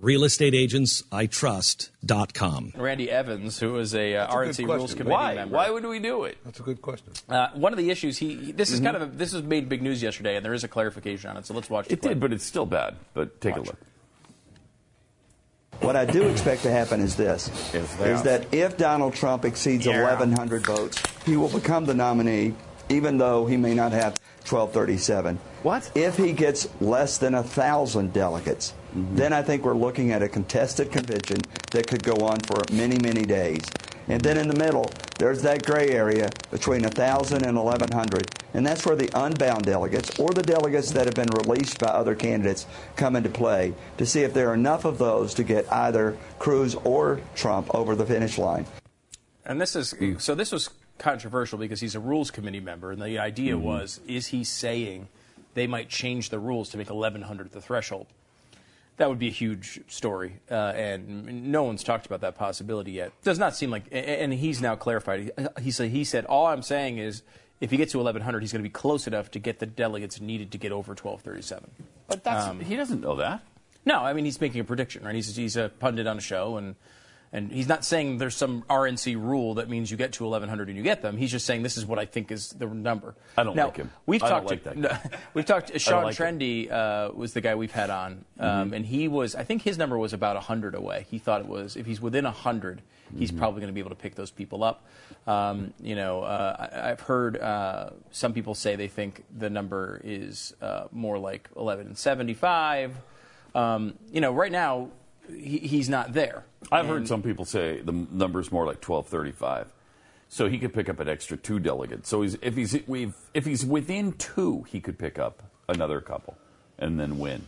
RealestateAgentsITrust.com. Randy Evans, who is a, uh, That's a RNC Rules. Committee Why? member. Why would we do it? That's a good question. Uh, one of the issues he, he- this is kind of a, this has made big news yesterday, and there is a clarification on it. So let's watch. the It clip. did, but it's still bad. But take Watch. a look. What I do expect to happen is this: Yes, is that if Donald Trump exceeds Yeah. 1,100 votes, he will become the nominee, even though he may not have 1237. What? If he gets less than a thousand delegates, Mm-hmm. then I think we're looking at a contested convention that could go on for many, many days. And then in the middle, there's that gray area between 1,000 and 1,100. And that's where the unbound delegates or the delegates that have been released by other candidates come into play to see if there are enough of those to get either Cruz or Trump over the finish line. And this is so. This was controversial because he's a rules committee member, and the idea was: is he saying they might change the rules to make 1100 the threshold? That would be a huge story, uh, and no one's talked about that possibility yet. Does not seem like, and he's now clarified. He, said, he said, all I'm saying is, if he gets to 1100, he's going to be close enough to get the delegates needed to get over 1237. But that's he doesn't know that. No, I mean he's making a prediction, right? He's he's a pundit on a show, and and he's not saying there's some RNC rule that means you get to 1100 and you get them. He's just saying this is what I think is the number. I don't now, like him. We've I don't talked like to, that guy. we've talked. Sean like. Trende uh, was the guy we've had on, um, and he was. I think his number was about 100 away. He thought it was if he's within 100, he's probably going to be able to pick those people up. Um, you know, uh, I, I've heard uh, some people say they think the number is uh, more like 1175. Um, you know, right now he, he's not there. I've heard some people say the number's more like 1235. So he could pick up an extra two delegates. So he's, if he's we've, if he's within two, he could pick up another couple and then win.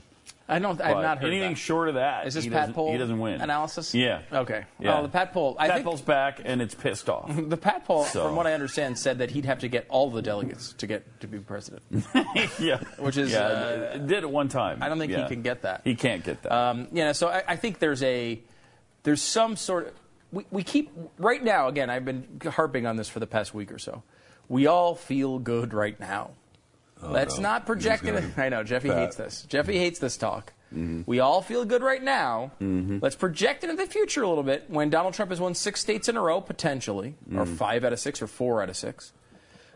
I don't. I've not heard anything that. short of that. Is this he Pat Poll He doesn't win. analysis? Yeah. Okay. Yeah. Well, the Pat Poll. I Pat think Poll's back and it's pissed off. the Pat Poll, So- from what I understand, said that he'd have to get all the delegates to get to be president. yeah. Which is, yeah, uh, did it one time. I don't think he can get that. He can't get that. Um, you know, so I, I think there's a there's some sort of we, we keep right now. Again, I've been harping on this for the past week or so. We all feel good right now. Oh, Let's no. not project it. I know Jeffy Pat. hates this. Jeffy hates this talk. Mm-hmm. We all feel good right now. Mm-hmm. Let's project into the future a little bit. When Donald Trump has won six states in a row, potentially, or mm. five out of six, or four out of six,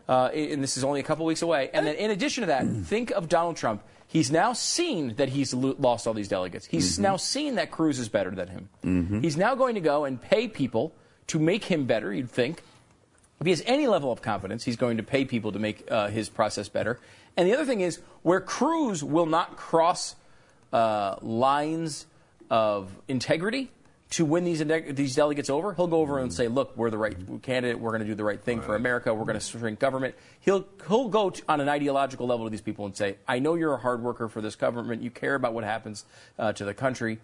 uh, and this is only a couple weeks away. And then, in addition to that, mm. think of Donald Trump. He's now seen that he's lo- lost all these delegates. He's mm-hmm. now seen that Cruz is better than him. He's now going to go and pay people to make him better. You'd think. If he has any level of confidence, he's going to pay people to make uh, his process better. And the other thing is, where Cruz will not cross uh, lines of integrity to win these indec- these delegates over, he'll go over and say, "Look, we're the right candidate. We're going to do the right thing for America. We're going to shrink government." He'll he'll go t- on an ideological level to these people and say, "I know you're a hard worker for this government. You care about what happens uh, to the country."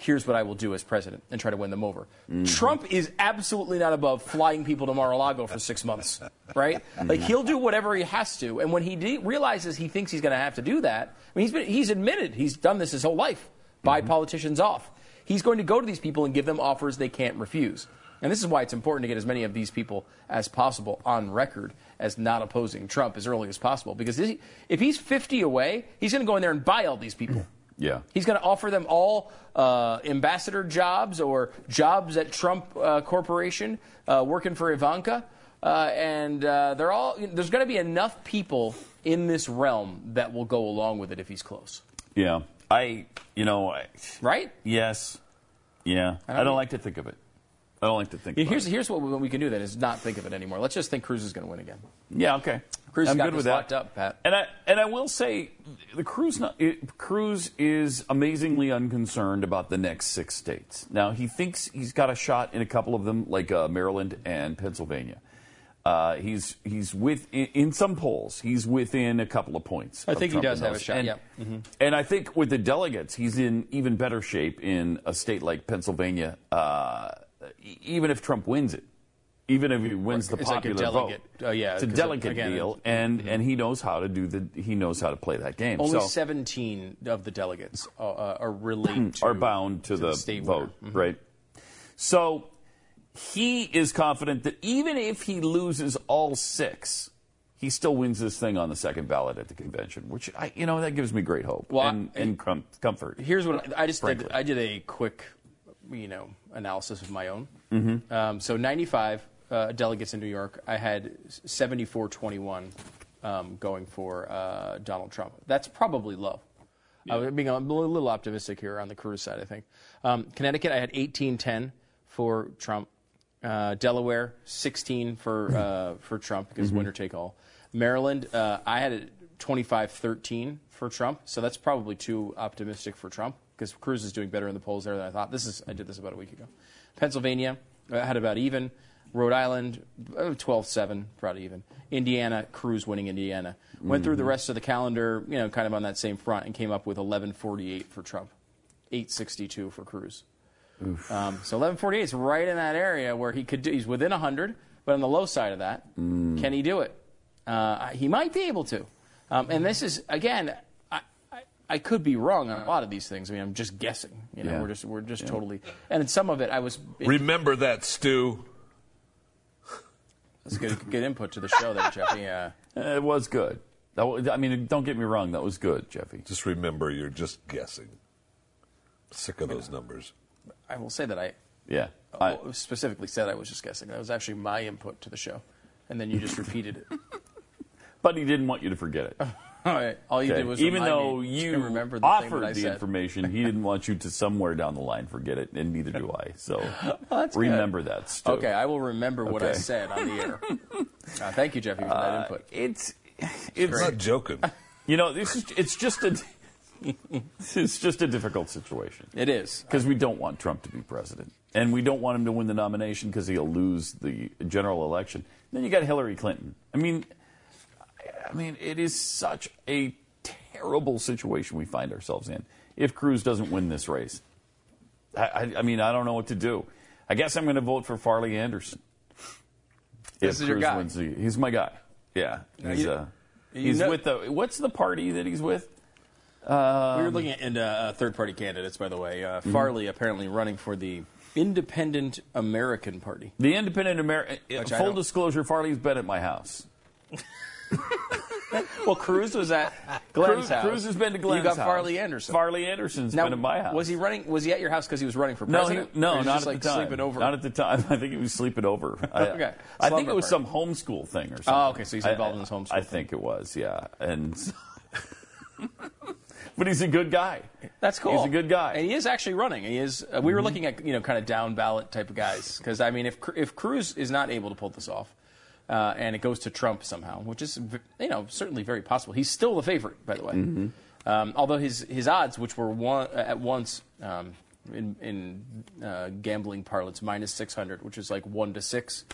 Here's what I will do as president and try to win them over. Mm-hmm. Trump is absolutely not above flying people to Mar-a-Lago for six months, right? Mm-hmm. Like he'll do whatever he has to, and when he de- realizes he thinks he's going to have to do that, I mean, he's been, he's admitted he's done this his whole life, buy mm-hmm. politicians off. He's going to go to these people and give them offers they can't refuse. And this is why it's important to get as many of these people as possible on record as not opposing Trump as early as possible. Because if he's 50 away, he's going to go in there and buy all these people. Yeah. He's going to offer them all uh, ambassador jobs or jobs at Trump uh, Corporation, uh, working for Ivanka, uh, and uh, they're all. There's going to be enough people in this realm that will go along with it if he's close, Yeah. I, you know, I, right? yes. Yeah. I don't don't, mean- like to think of it. I don't like to think. Yeah, here's it. here's what we, what we can do then is not think of it anymore. Let's just think Cruz is going to win again. Yeah, okay. Cruz I'm got good with that. up, Pat. And I and I will say, the Cruz not, it, Cruz is amazingly unconcerned about the next six states. Now he thinks he's got a shot in a couple of them, like uh, Maryland and Pennsylvania. Uh, he's he's with in, in some polls. He's within a couple of points. I of think he does have a shot, And, yeah. Mm-hmm. and I think with the delegates, he's in even better shape in a state like Pennsylvania. Uh, even if Trump wins it, even if he wins the It's like popular delegate. vote, Oh, yeah, it's a delicate again, deal, and and he knows how to do the he knows how to play that game. Only so 17 of the delegates uh, uh, are related to are bound to, the, state vote. Mm-hmm. right? So he is confident that even if he loses all six, he still wins this thing on the second ballot at the convention, which I, you know, that gives me great hope Well, and, I- and com- comfort. Here's what I, I just did. I did a quick, you know, analysis of my own. Mm-hmm. Um, so 95 uh, delegates in New York. I had 74-21 um, going for uh, Donald Trump. That's probably low. I'm being a little optimistic here on the Cruz side. I think um, Connecticut. I had 18-10 for Trump. Uh, Delaware 16 for uh, for Trump because winner take all. Maryland, uh, I had it 25-13 for Trump, so that's probably too optimistic for Trump because Cruz is doing better in the polls there than I thought. This is I did this about a week ago. Pennsylvania, I had about even. Rhode Island, uh, 12-7, probably even. Indiana, Cruz winning Indiana. Went through the rest of the calendar, you know, kind of on that same front, and came up with 11-48 for Trump, 8-62 for Cruz. Um, so 1148 is right in that area where he could do. He's within 100, but on the low side of that, can he do it? Uh, he might be able to. Um, and this is again, I, I, I could be wrong on a lot of these things. I mean, I'm just guessing. You know, Yeah. we're just we're just totally. And in some of it, I was. Remember that, Stu. That's good, good input to the show there, Jeffy. Uh, It was good. Was, I mean, don't get me wrong, that was good, Jeffy. Just remember, you're just guessing. Sick of those numbers. I will say that I Yeah. I, specifically said I was just guessing. That was actually my input to the show, and then you just repeated it. But he didn't want you to forget it. All right. All you Okay. did was Even though you to remember the offered that the said. information, he didn't want you to somewhere down the line forget it, and neither do I. So that's good. remember that, Stu. Okay, I will remember what I said on the air. Uh, thank you, Jeffy, for that Uh, input. it's it's I'm not joking. you know this is it's just a it's just a difficult situation It is. because we don't want Trump to be president, and we don't want him to win the nomination because he'll lose the general election. Then you got Hillary Clinton. I mean, I mean, it is such a terrible situation we find ourselves in if Cruz doesn't win this race. I, I, I mean, I don't know what to do. I guess I'm going to vote for Farley Anderson. This If is your Cruz guy. wins the- he's my guy. Yeah, he's you- uh, he's know- with the. What's the party that he's with? we were looking at into, uh, third-party candidates, by the way. Uh, Mm-hmm. Farley apparently running for the Independent American Party. The Independent American. Full disclosure: Farley's been at my house. Well, Cruz was at Glenn's Cruz, house. Cruz has been to Glenn's You got house. Farley Anderson. Farley Anderson's now, been at my house. was he running? Was he at your house because he was running for president? no, he was not at like, the time. Sleeping over. Not at the time. I think he was sleeping over. I, Okay. I think it was party. some homeschool thing or something. Oh, okay, so he's I- involved in this homeschool I thing. think it was, yeah. And but he's a good guy. That's cool. He's a good guy. and he is actually running. He is. Uh, we were looking at you know kind of down ballot type of guys because I mean if if Cruz is not able to pull this off. Uh, and it goes to Trump somehow, which is you know certainly very possible. He's still the favorite, by the way. Um, although his his odds, which were one, at once um, in, in uh, gambling parlance, minus six hundred, which is like one to six.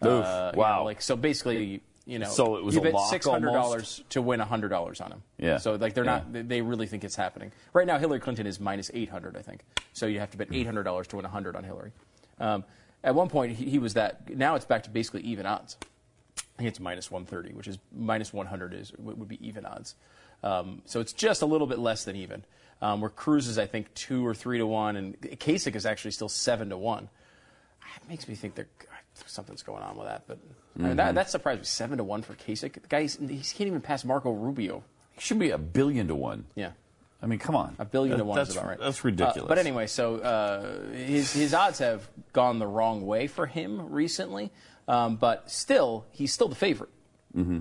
Uh, you wow. know, like so basically, you know, So it was you bet six hundred dollars to win hundred dollars on him. Yeah. So like they're Yeah. not, they- they really think it's happening. Right now, Hillary Clinton is minus eight hundred, I think. So you have to bet eight hundred dollars to win hundred on Hillary. Um, at one point, he, he was that. Now it's back to basically even odds. I think it's minus 130, which is minus 100 is would be even odds. Um, so it's just a little bit less than even. Um, where Cruz is, I think, two or three to one, and Kasich is actually still seven to one. It makes me think that something's going on with that. But I mean, that, that surprised me. Seven to one for Kasich. The guy, he's- he can't even pass Marco Rubio. He should be a billion to one. Yeah. I mean, come on. A billion That- to one is about right. That's Uh, ridiculous. but anyway, so uh, his his odds have gone the wrong way for him recently. Um, but still, he's still the favorite. Mm-hmm.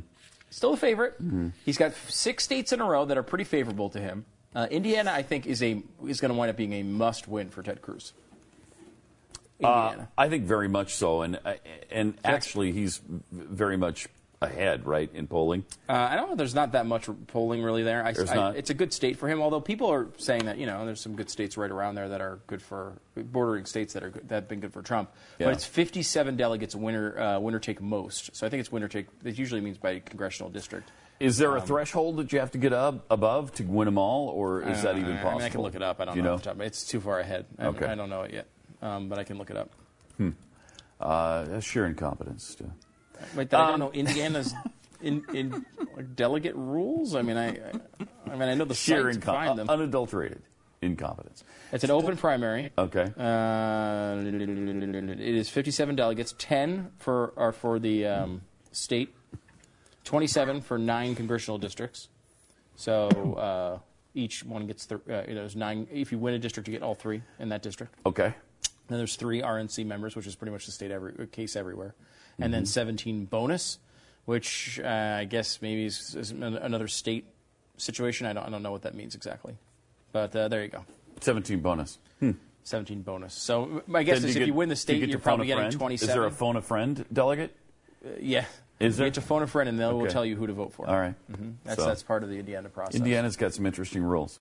Still the favorite. Mm-hmm. He's got six states in a row that are pretty favorable to him. Uh, Indiana, I think, is a is going to wind up being a must win for Ted Cruz. Uh, I think very much so, and uh, and actually he's very much ahead, right, in polling. Uh, I don't know. There's not that much polling really there. I, There's I- not? It's a good state for him. Although people are saying that you know there's some good states right around there that are good for bordering states that are good, that have been good for Trump. Yeah. But it's 57 delegates winner uh, winner take most. So I think it's winner take. It usually means by congressional district. Is there a Um, threshold that you have to get up above to win them all, or is that even Uh, possible? I mean, I can look it up. I don't Do know. know. off the top. It's too far ahead. I, Okay. I don't know it yet, um, but I can look it up. Uh, that's sheer incompetence. Too. Wait, I Um, don't know Indiana's in, in like, delegate rules. I mean, I, I, mean, I know the Sheer site to find incom- them. unadulterated incompetence. It's an open primary. Okay. Uh, it is 57 delegates. 10 for are for the um, state. 27 for nine congressional districts. So uh, each one gets th- uh, there's nine. If you win a district, you get all three in that district. Okay. Then there's three RNC members, which is pretty much the state every, uh, case everywhere, and then 17 bonus, which uh, I guess maybe is, is another state situation. I don't, I don't know what that means exactly, but uh, there you go. 17 bonus. 17 bonus. So my guess Then is do if get- you win the state, get you are probably getting 27. Is there a phone a friend delegate? yeah. Is You there? get to phone a friend, and they will tell you who to vote for. All right. That's So- that's part of the Indiana process. Indiana's got some interesting rules.